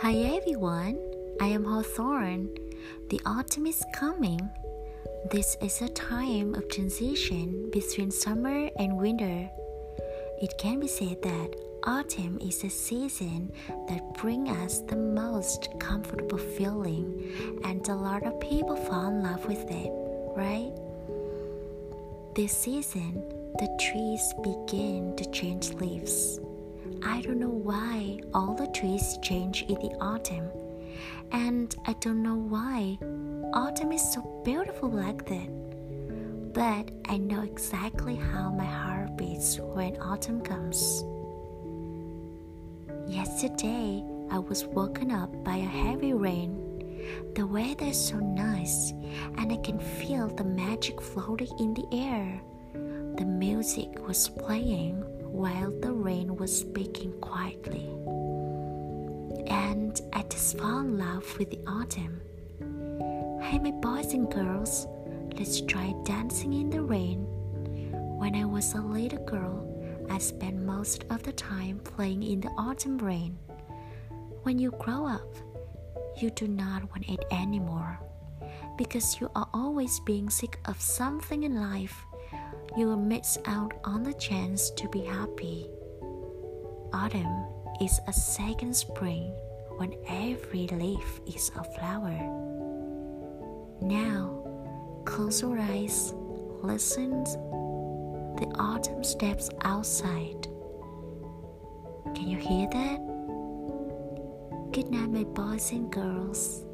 Hi everyone, I am Hawthorne. The autumn is coming. This is a time of transition between summer and winter. It can be said that autumn is a season that brings us the most comfortable feeling, and a lot of people fall in love with it, right? This season, the trees begin to change leaves. I don't know why all the trees change in the autumn, and I don't know why autumn is so beautiful like that. But I know exactly how my heart beats when autumn comes. Yesterday, I was woken up by a heavy rain. The weather is so nice, and I can feel the magic floating in the air. The music was playing while the rain was speaking quietly. And I just fell in love with the autumn. Hey, my boys and girls, let's try dancing in the rain. When I was a little girl, I spent most of the time playing in the autumn rain. When you grow up, you do not want it anymore because you are always being sick of something in life you will miss out on the chance to be happy. Autumn is a second spring when every leaf is a flower. Now, close your eyes, listen. The autumn steps outside. Can you hear that? Good night, my boys and girls.